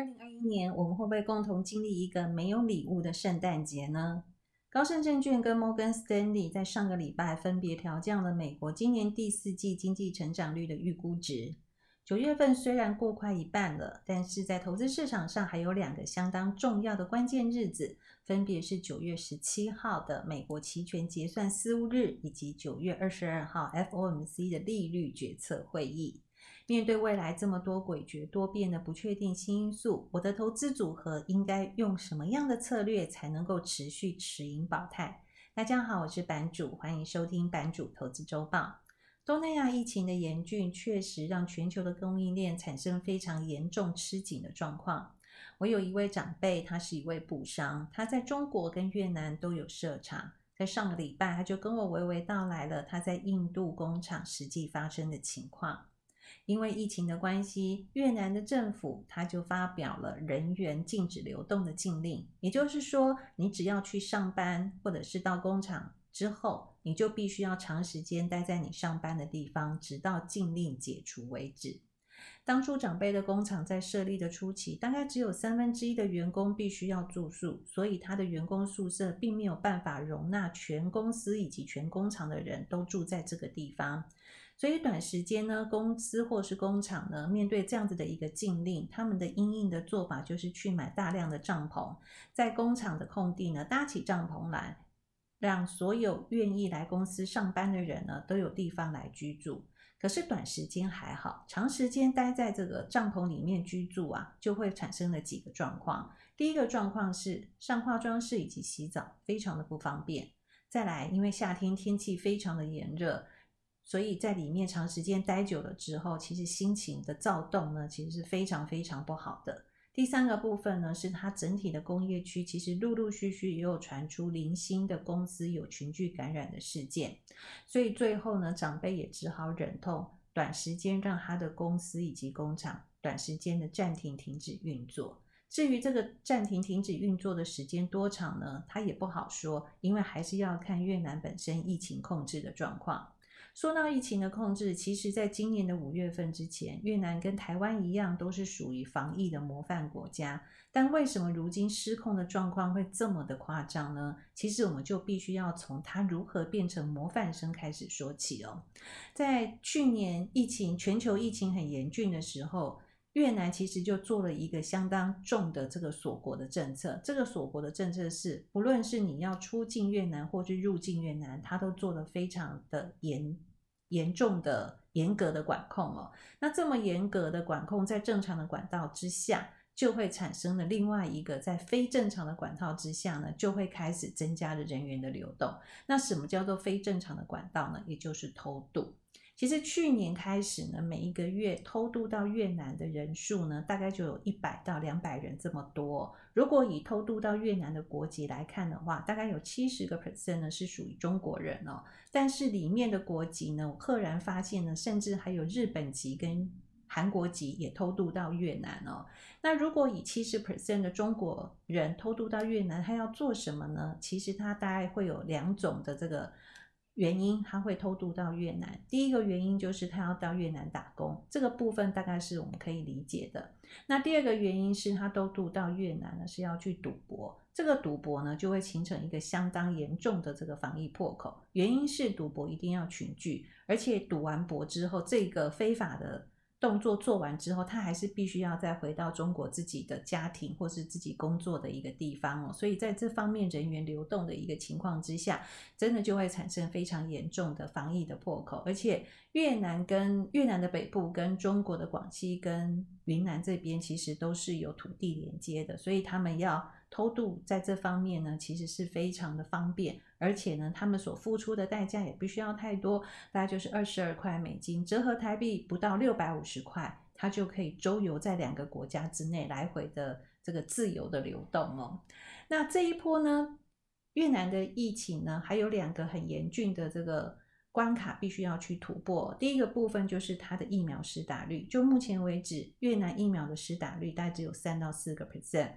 二零二一年，我们会不会共同经历一个没有礼物的圣诞节呢？高盛证券跟摩根斯丹利在上个礼拜分别调降了美国今年第四季经济成长率的预估值。九月份虽然过快一半了，但是在投资市场上还有两个相当重要的关键日子，分别是九月十七号的美国期权结算私募日，以及九月二十二号 FOMC 的利率决策会议。面对未来这么多诡谲多变的不确定性因素，我的投资组合应该用什么样的策略才能够持续持盈保泰？大家好，我是版主，欢迎收听版主投资周报。东南亚疫情的严峻确实让全球的供应链产生非常严重吃紧的状况。我有一位长辈，他是一位布商，他在中国跟越南都有设厂。在上个礼拜，他就跟我娓娓道来了他在印度工厂实际发生的情况。因为疫情的关系，越南的政府他就发表了人员禁止流动的禁令，也就是说，你只要去上班或者是到工厂之后，你就必须要长时间待在你上班的地方，直到禁令解除为止。当初长辈的工厂在设立的初期，大概只有三分之一的员工必须要住宿，所以他的员工宿舍并没有办法容纳全公司以及全工厂的人都住在这个地方。所以短时间呢，公司或是工厂呢，面对这样子的一个禁令，他们的应应的做法就是去买大量的帐篷，在工厂的空地呢搭起帐篷来，让所有愿意来公司上班的人呢都有地方来居住。可是短时间还好，长时间待在这个帐篷里面居住啊，就会产生了几个状况。第一个状况是上化妆室以及洗澡非常的不方便。再来，因为夏天天气非常的炎热。所以在里面长时间待久了之后，其实心情的躁动呢，其实是非常非常不好的。第三个部分呢，是它整体的工业区，其实陆陆续续也有传出零星的公司有群聚感染的事件。所以最后呢，长辈也只好忍痛，短时间让他的公司以及工厂短时间的暂停停止运作。至于这个暂停停止运作的时间多长呢，他也不好说，因为还是要看越南本身疫情控制的状况。说到疫情的控制，其实在今年的五月份之前，越南跟台湾一样都是属于防疫的模范国家。但为什么如今失控的状况会这么的夸张呢？其实我们就必须要从它如何变成模范生开始说起哦。在去年疫情全球疫情很严峻的时候，越南其实就做了一个相当重的这个锁国的政策。这个锁国的政策是，不论是你要出境越南或是入境越南，它都做得非常的严严重的严格的管控哦。那这么严格的管控，在正常的管道之下，就会产生了另外一个在非正常的管道之下呢，就会开始增加了人员的流动。那什么叫做非正常的管道呢？也就是偷渡。其实去年开始呢，每一个月偷渡到越南的人数呢，大概就有一百到两百人这么多。如果以偷渡到越南的国籍来看的话，大概有七十个 percent 呢是属于中国人哦。但是里面的国籍呢，我赫然发现呢，甚至还有日本籍跟韩国籍也偷渡到越南哦。那如果以七十 percent 的中国人偷渡到越南，他要做什么呢？其实他大概会有两种的这个。原因他会偷渡到越南，第一个原因就是他要到越南打工，这个部分大概是我们可以理解的。那第二个原因是他偷渡到越南呢，是要去赌博，这个赌博呢就会形成一个相当严重的这个防疫破口。原因是赌博一定要群聚，而且赌完博之后，这个非法的。动作做完之后，他还是必须要再回到中国自己的家庭或是自己工作的一个地方哦，所以在这方面人员流动的一个情况之下，真的就会产生非常严重的防疫的破口，而且越南跟越南的北部跟中国的广西跟云南这边其实都是有土地连接的，所以他们要。偷渡在这方面呢，其实是非常的方便，而且呢，他们所付出的代价也不需要太多，大概就是二十二块美金，折合台币不到六百五十块，它就可以周游在两个国家之内，来回的这个自由的流动哦。那这一波呢，越南的疫情呢，还有两个很严峻的这个关卡必须要去突破。第一个部分就是它的疫苗施打率，就目前为止，越南疫苗的施打率大概只有三到四个 percent。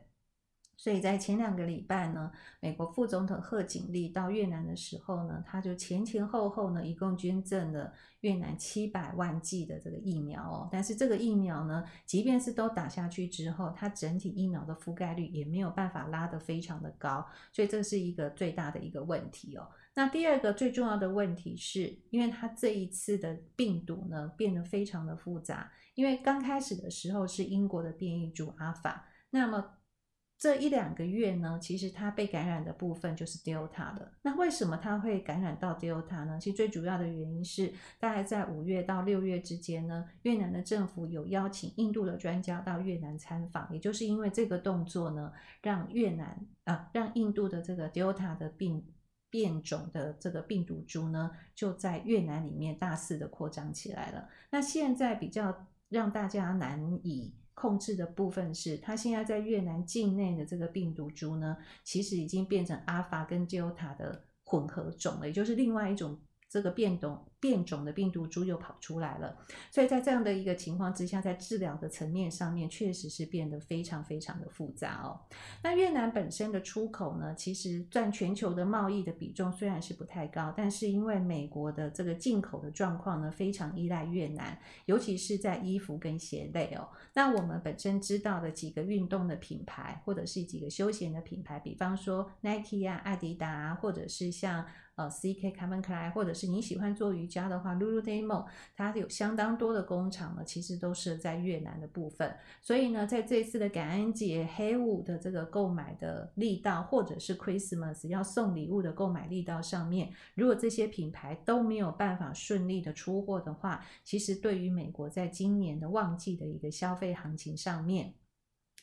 所以在前两个礼拜呢，美国副总统贺锦丽到越南的时候呢，他就前前后后呢，一共捐赠了越南七百万剂的这个疫苗哦。但是这个疫苗呢，即便是都打下去之后，它整体疫苗的覆盖率也没有办法拉得非常的高，所以这是一个最大的一个问题哦。那第二个最重要的问题是，因为它这一次的病毒呢，变得非常的复杂，因为刚开始的时候是英国的变异株阿法，那么。这一两个月呢，其实它被感染的部分就是 Delta 的。那为什么它会感染到 Delta 呢？其实最主要的原因是，大概在五月到六月之间呢，越南的政府有邀请印度的专家到越南参访，也就是因为这个动作呢，让越南啊，让印度的这个 Delta 的病变种的这个病毒株呢，就在越南里面大肆的扩张起来了。那现在比较让大家难以。控制的部分是，它现在在越南境内的这个病毒株呢，其实已经变成阿法跟德尔塔的混合种了，也就是另外一种这个变种。变种的病毒株又跑出来了，所以在这样的一个情况之下，在治疗的层面上面，确实是变得非常非常的复杂哦。那越南本身的出口呢，其实占全球的贸易的比重虽然是不太高，但是因为美国的这个进口的状况呢，非常依赖越南，尤其是在衣服跟鞋类哦。那我们本身知道的几个运动的品牌，或者是几个休闲的品牌，比方说 Nike 啊、阿迪达啊，或者是像呃 CK Calvin Klein，或者是你喜欢做瑜伽的话，Lululemon 它有相当多的工厂呢，其实都是在越南的部分。所以呢，在这次的感恩节黑五的这个购买的力道，或者是 Christmas 要送礼物的购买力道上面，如果这些品牌都没有办法顺利的出货的话，其实对于美国在今年的旺季的一个消费行情上面，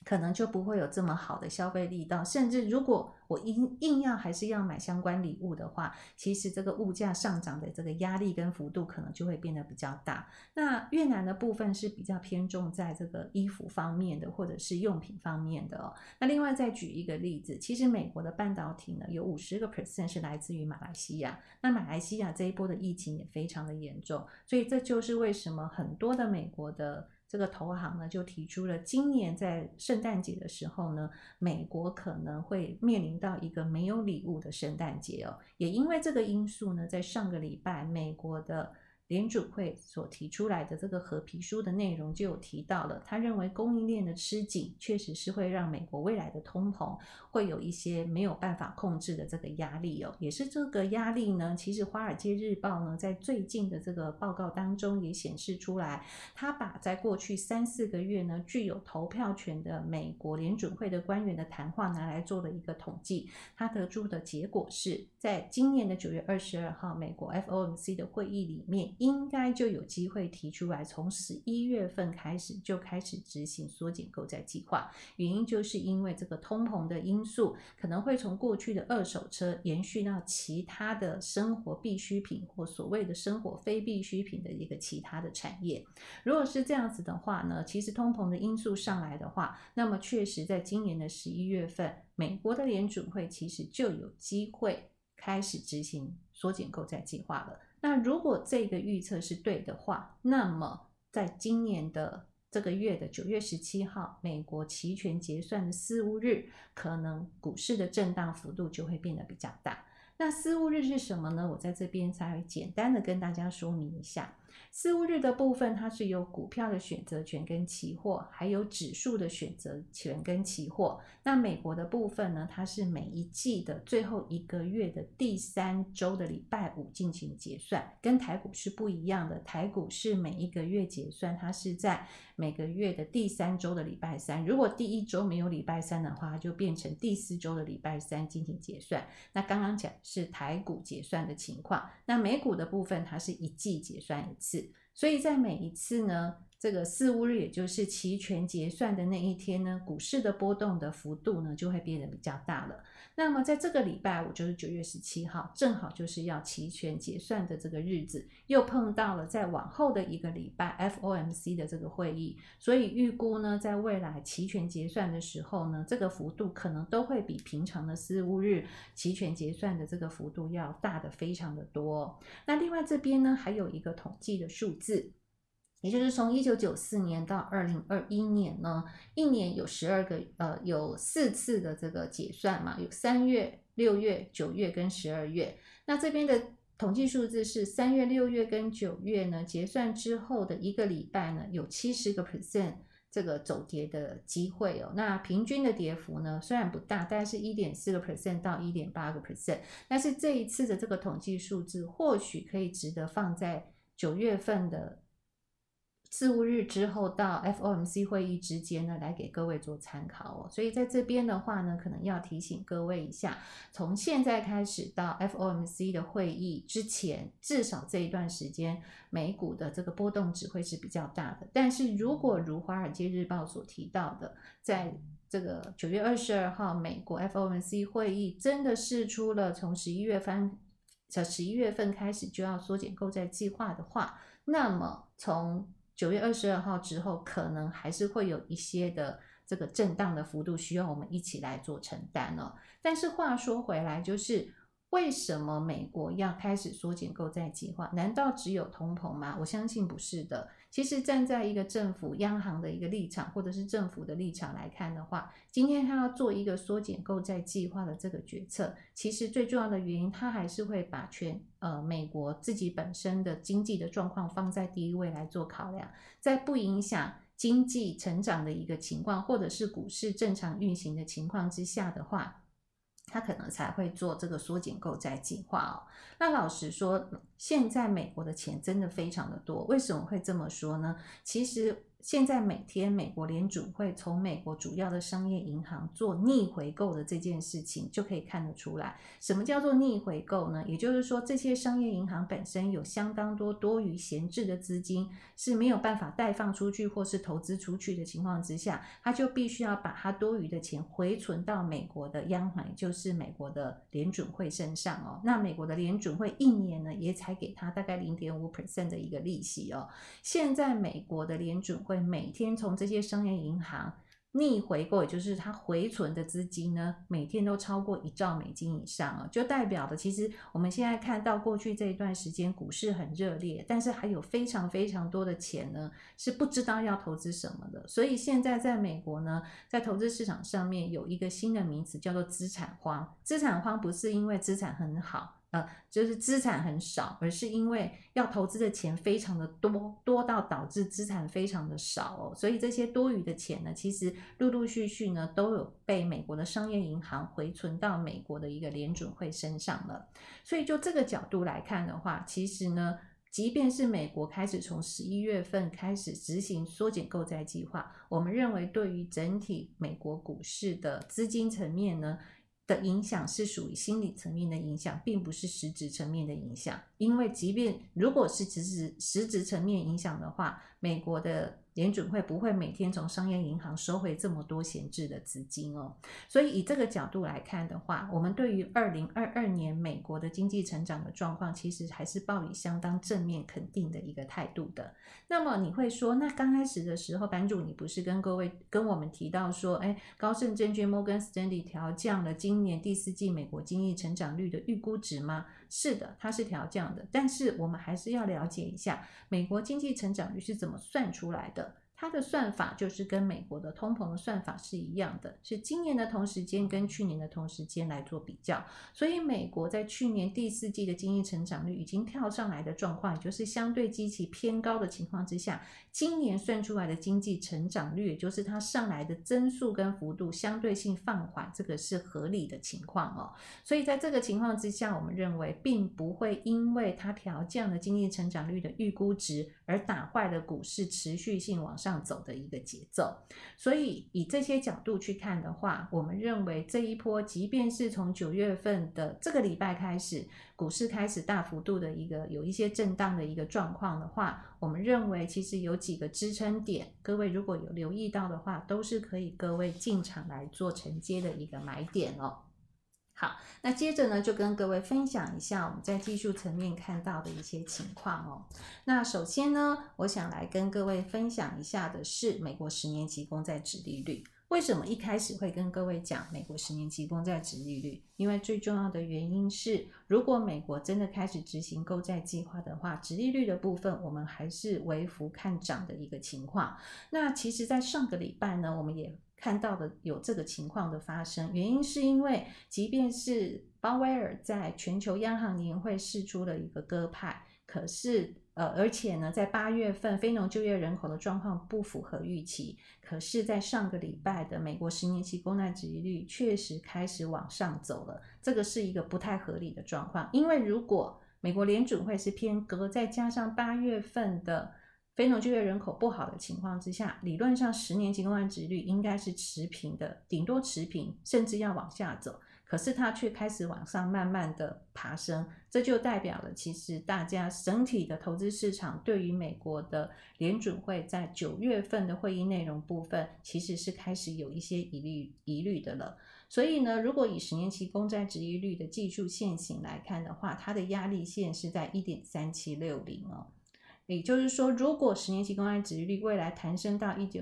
可能就不会有这么好的消费力道，甚至如果我硬硬要还是要买相关礼物的话，其实这个物价上涨的这个压力跟幅度可能就会变得比较大。那越南的部分是比较偏重在这个衣服方面的，或者是用品方面的哦。那另外再举一个例子，其实美国的半导体呢，有五十个 percent 是来自于马来西亚。那马来西亚这一波的疫情也非常的严重，所以这就是为什么很多的美国的。这个投行呢，就提出了今年在圣诞节的时候呢，美国可能会面临到一个没有礼物的圣诞节哦。也因为这个因素呢，在上个礼拜，美国的。联准会所提出来的这个褐皮书的内容就有提到了，他认为供应链的吃紧确实是会让美国未来的通膨会有一些没有办法控制的这个压力哦，也是这个压力呢，其实《华尔街日报》呢在最近的这个报告当中也显示出来，他把在过去三四个月呢具有投票权的美国联准会的官员的谈话拿来做了一个统计，他得出的结果是在今年的九月二十二号，美国 FOMC 的会议里面。应该就有机会提出来，从十一月份开始就开始执行缩减购债计划。原因就是因为这个通膨的因素，可能会从过去的二手车延续到其他的生活必需品或所谓的生活非必需品的一个其他的产业。如果是这样子的话呢，其实通膨的因素上来的话，那么确实在今年的十一月份，美国的联准会其实就有机会开始执行缩减购债计划了。那如果这个预测是对的话，那么在今年的这个月的九月十七号，美国期权结算的四五日，可能股市的震荡幅度就会变得比较大。那四五日是什么呢？我在这边才会简单的跟大家说明一下。四巫日的部分，它是有股票的选择权跟期货，还有指数的选择权跟期货。那美国的部分呢，它是每一季的最后一个月的第三周的礼拜五进行结算，跟台股是不一样的。台股是每一个月结算，它是在每个月的第三周的礼拜三。如果第一周没有礼拜三的话，就变成第四周的礼拜三进行结算。那刚刚讲是台股结算的情况，那美股的部分，它是一季结算次。所以在每一次呢，这个四五日，也就是期权结算的那一天呢，股市的波动的幅度呢，就会变得比较大了。那么在这个礼拜五，就是九月十七号，正好就是要期权结算的这个日子，又碰到了在往后的一个礼拜 FOMC 的这个会议，所以预估呢，在未来期权结算的时候呢，这个幅度可能都会比平常的四五日期权结算的这个幅度要大得非常的多。那另外这边呢，还有一个统计的数字。也就是从一九九四年到二零二一年呢，一年有十二个呃，有四次的这个结算嘛，有三月、六月、九月跟十二月。那这边的统计数字是三月、六月跟九月呢，结算之后的一个礼拜呢，有七十个 percent 这个走跌的机会哦。那平均的跌幅呢，虽然不大，但是一点四个 percent 到一点八个 percent。但是这一次的这个统计数字，或许可以值得放在九月份的。四五日之后到 FOMC 会议之间呢，来给各位做参考哦。所以在这边的话呢，可能要提醒各位一下，从现在开始到 FOMC 的会议之前，至少这一段时间，美股的这个波动只会是比较大的。但是如果如《华尔街日报》所提到的，在这个九月二十二号，美国 FOMC 会议真的释出了从十一月份，在十一月份开始就要缩减购债计划的话，那么从九月二十二号之后，可能还是会有一些的这个震荡的幅度，需要我们一起来做承担哦。但是话说回来，就是。为什么美国要开始缩减购债计划？难道只有通膨吗？我相信不是的。其实站在一个政府、央行的一个立场，或者是政府的立场来看的话，今天他要做一个缩减购债计划的这个决策，其实最重要的原因，他还是会把全呃美国自己本身的经济的状况放在第一位来做考量，在不影响经济成长的一个情况，或者是股市正常运行的情况之下的话。他可能才会做这个缩减购债计划哦。那老实说，现在美国的钱真的非常的多。为什么会这么说呢？其实。现在每天美国联准会从美国主要的商业银行做逆回购的这件事情，就可以看得出来，什么叫做逆回购呢？也就是说，这些商业银行本身有相当多多余闲置的资金是没有办法贷放出去或是投资出去的情况之下，他就必须要把他多余的钱回存到美国的央行，也就是美国的联准会身上哦。那美国的联准会一年呢，也才给他大概零点五 percent 的一个利息哦。现在美国的联准会每天从这些商业银行逆回购，也就是它回存的资金呢，每天都超过一兆美金以上啊，就代表的其实我们现在看到过去这一段时间股市很热烈，但是还有非常非常多的钱呢是不知道要投资什么的，所以现在在美国呢，在投资市场上面有一个新的名词叫做资产荒。资产荒不是因为资产很好。呃，就是资产很少，而是因为要投资的钱非常的多，多到导致资产非常的少哦。所以这些多余的钱呢，其实陆陆续续呢都有被美国的商业银行回存到美国的一个联准会身上了。所以就这个角度来看的话，其实呢，即便是美国开始从十一月份开始执行缩减购债计划，我们认为对于整体美国股市的资金层面呢，的影响是属于心理层面的影响，并不是实质层面的影响。因为即便如果是实质实质层面影响的话，美国的。联准会不会每天从商业银行收回这么多闲置的资金哦，所以以这个角度来看的话，我们对于二零二二年美国的经济成长的状况，其实还是抱以相当正面肯定的一个态度的。那么你会说，那刚开始的时候，版主你不是跟各位跟我们提到说，哎，高盛证券 Morgan Stanley 调降了今年第四季美国经济成长率的预估值吗？是的，它是调降的，但是我们还是要了解一下美国经济成长率是怎么算出来的。它的算法就是跟美国的通膨的算法是一样的，是今年的同时间跟去年的同时间来做比较。所以美国在去年第四季的经济成长率已经跳上来的状况，也就是相对基期偏高的情况之下，今年算出来的经济成长率，也就是它上来的增速跟幅度相对性放缓，这个是合理的情况哦。所以在这个情况之下，我们认为并不会因为它调降了经济成长率的预估值而打坏了股市持续性往上上走的一个节奏，所以以这些角度去看的话，我们认为这一波，即便是从九月份的这个礼拜开始，股市开始大幅度的一个有一些震荡的一个状况的话，我们认为其实有几个支撑点，各位如果有留意到的话，都是可以各位进场来做承接的一个买点哦。好，那接着呢，就跟各位分享一下我们在技术层面看到的一些情况哦。那首先呢，我想来跟各位分享一下的是美国十年期公债殖利率。为什么一开始会跟各位讲美国十年期公债殖利率？因为最重要的原因是，如果美国真的开始执行购债计划的话，殖利率的部分我们还是微幅看涨的一个情况。那其实，在上个礼拜呢，我们也看到的有这个情况的发生，原因是因为，即便是鲍威尔在全球央行年会试出了一个鸽派，可是。呃，而且呢，在八月份非农就业人口的状况不符合预期，可是，在上个礼拜的美国十年期公债殖利率确实开始往上走了，这个是一个不太合理的状况，因为如果美国联准会是偏鸽，再加上八月份的非农就业人口不好的情况之下，理论上十年期公债殖率应该是持平的，顶多持平，甚至要往下走。可是它却开始往上慢慢的爬升，这就代表了其实大家整体的投资市场对于美国的联准会在九月份的会议内容部分其实是开始有一些疑虑疑虑的了。所以呢，如果以十年期公债殖利率的技术线型来看的话，它的压力线是在一点三七六零哦，也就是说，如果十年期公债殖利率未来弹升到一九。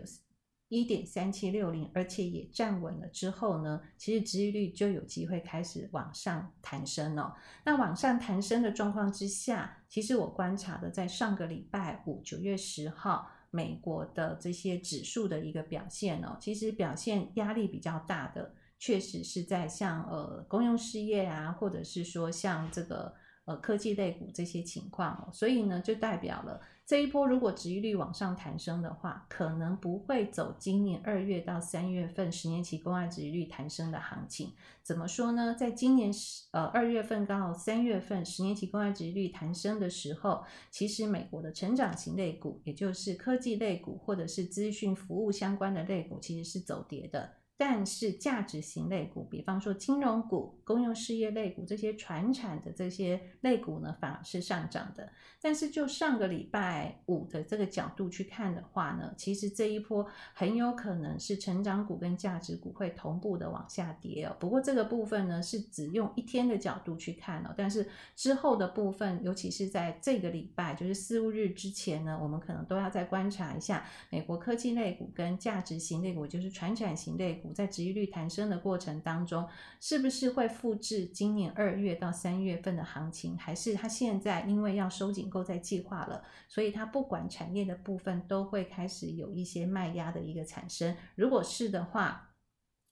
一点三七六零，而且也站稳了之后呢，其实殖利率就有机会开始往上弹升了。那往上弹升的状况之下，其实我观察的，在上个礼拜五九月十号，美国的这些指数的一个表现哦，其实表现压力比较大的，确实是在像呃公用事业啊，或者是说像这个呃科技类股这些情况哦，所以呢，就代表了。这一波如果殖利率往上弹升的话，可能不会走今年二月到三月份十年期公债殖利率弹升的行情。怎么说呢？在今年呃二月份到三月份十年期公债殖利率弹升的时候，其实美国的成长型类股，也就是科技类股或者是资讯服务相关的类股，其实是走跌的。但是价值型类股，比方说金融股、公用事业类股这些传产的这些类股呢，反而是上涨的。但是就上个礼拜五的这个角度去看的话呢，其实这一波很有可能是成长股跟价值股会同步的往下跌哦。不过这个部分呢，是只用一天的角度去看哦。但是之后的部分，尤其是在这个礼拜，就是四五日之前呢，我们可能都要再观察一下美国科技类股跟价值型类股，就是传产型类股。在殖利率弹升的过程当中，是不是会复制今年二月到三月份的行情？还是它现在因为要收紧购债计划了，所以它不管产业的部分都会开始有一些卖压的一个产生？如果是的话，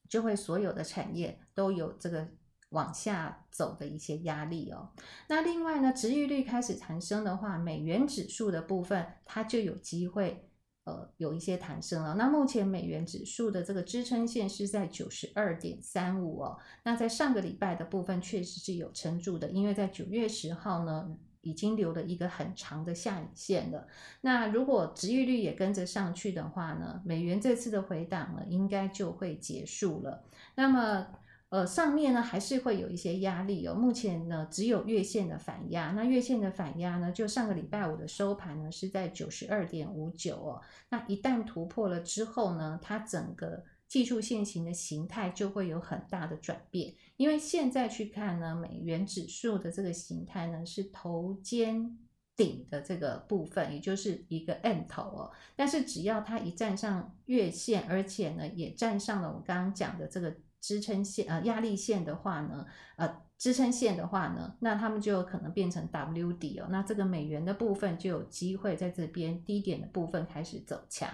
就会所有的产业都有这个往下走的一些压力哦。那另外呢，殖利率开始弹升的话，美元指数的部分它就有机会。呃，有一些弹升了。那目前美元指数的这个支撑线是在九十二点三五哦。那在上个礼拜的部分确实是有撑住的，因为在九月十号呢，已经留了一个很长的下影线了。那如果殖利率也跟着上去的话呢，美元这次的回档呢，应该就会结束了。那么。呃，上面呢还是会有一些压力哦。目前呢只有月线的反压，那月线的反压呢，就上个礼拜五的收盘呢是在九十二点五九哦。那一旦突破了之后呢，它整个技术线型的形态就会有很大的转变。因为现在去看呢，美元指数的这个形态呢是头肩顶的这个部分，也就是一个 M 头哦。但是只要它一站上月线，而且呢也站上了我刚刚讲的这个。支撑线呃压力线的话呢，呃支撑线的话呢，那他们就有可能变成 W 底哦，那这个美元的部分就有机会在这边低点的部分开始走强。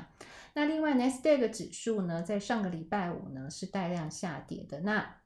那另外 Nasdaq 指数呢，在上个礼拜五呢是带量下跌的。那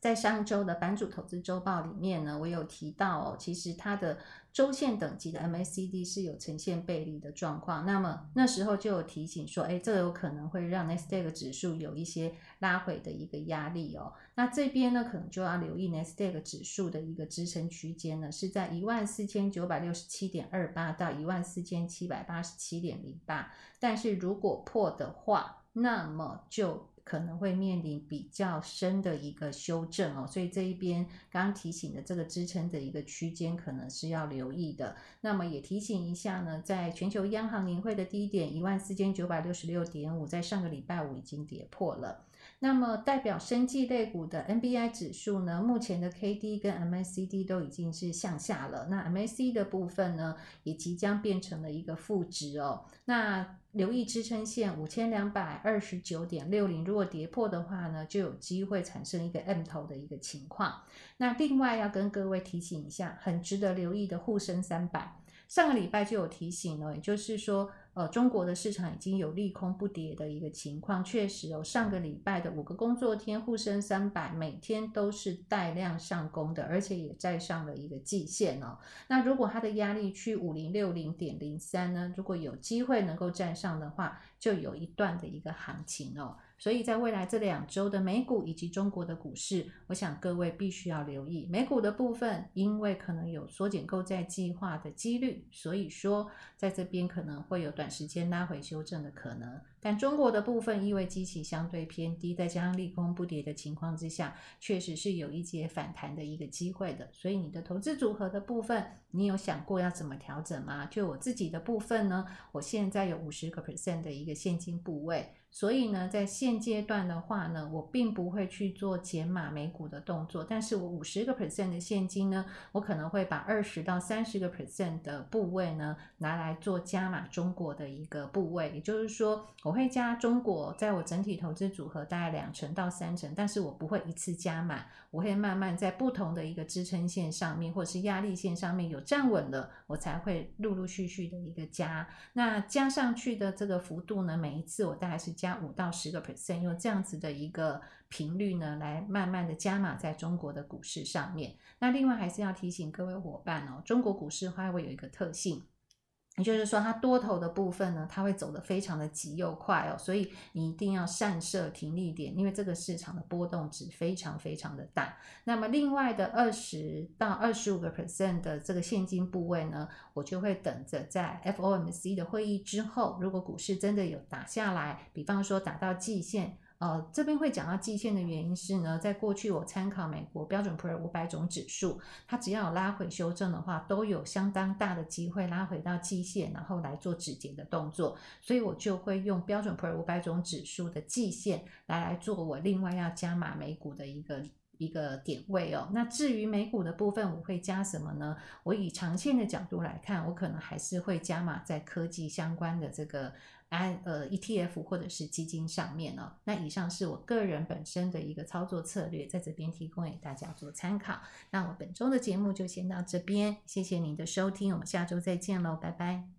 在上周的版主投资周报里面呢，我有提到哦，其实它的周线等级的 MACD 是有呈现背离的状况。那么那时候就有提醒说，哎，这有可能会让 Nasdaq 指数有一些拉回的一个压力哦。那这边呢，可能就要留意 Nasdaq 指数的一个支撑区间呢，是在一万四千九百六十七点二八到一万四千七百八十七点零八。但是如果破的话，那么就可能会面临比较深的一个修正哦，所以这一边刚提醒的这个支撑的一个区间可能是要留意的。那么也提醒一下呢，在全球央行年会的低点一万四千九百六十六点五，在上个礼拜五已经跌破了。那么代表生技类股的 NBI 指数呢，目前的 KD 跟 MACD 都已经是向下了，那 MAC 的部分呢，也即将变成了一个负值哦。那留意支撑线五千两百二十九点六零，如果跌破的话呢，就有机会产生一个 M 头的一个情况。那另外要跟各位提醒一下，很值得留意的沪深三百，上个礼拜就有提醒了，也就是说。呃，中国的市场已经有利空不跌的一个情况，确实、哦、上个礼拜的五个工作天，沪深三百每天都是带量上攻的，而且也站上了一个季线哦。那如果它的压力区五零六零点零三呢，如果有机会能够站上的话，就有一段的一个行情哦。所以在未来这两周的美股以及中国的股市，我想各位必须要留意美股的部分，因为可能有缩减购债计划的几率，所以说在这边可能会有短时间拉回修正的可能。但中国的部分，因为基期相对偏低，再加上利空不跌的情况之下，确实是有一些反弹的一个机会的。所以你的投资组合的部分，你有想过要怎么调整吗？就我自己的部分呢，我现在有五十个 percent 的一个现金部位。所以呢，在现阶段的话呢，我并不会去做减码美股的动作，但是我五十个 percent 的现金呢，我可能会把二十到三十个 percent 的部位呢，拿来做加码中国的一个部位，也就是说，我会加中国，在我整体投资组合大概两成到三成，但是我不会一次加满，我会慢慢在不同的一个支撑线上面或是压力线上面有站稳了，我才会陆陆续续的一个加，那加上去的这个幅度呢，每一次我大概是加。加五到十个 percent，用这样子的一个频率呢，来慢慢的加码在中国的股市上面。那另外还是要提醒各位伙伴哦，中国股市它会有一个特性。也就是说，它多头的部分呢，它会走得非常的急又快哦，所以你一定要善设停利点，因为这个市场的波动值非常非常的大。那么另外的二十到二十五个 percent 的这个现金部位呢，我就会等着在 FOMC 的会议之后，如果股市真的有打下来，比方说打到季线。呃，这边会讲到季线的原因是呢，在过去我参考美国标准普尔五百种指数，它只要有拉回修正的话，都有相当大的机会拉回到季线，然后来做止跌的动作，所以我就会用标准普尔五百种指数的季线来来做我另外要加码美股的一个一个点位哦。那至于美股的部分，我会加什么呢？我以长线的角度来看，我可能还是会加码在科技相关的这个。安呃 ETF 或者是基金上面哦，那以上是我个人本身的一个操作策略，在这边提供给大家做参考。那我本周的节目就先到这边，谢谢您的收听，我们下周再见喽，拜拜。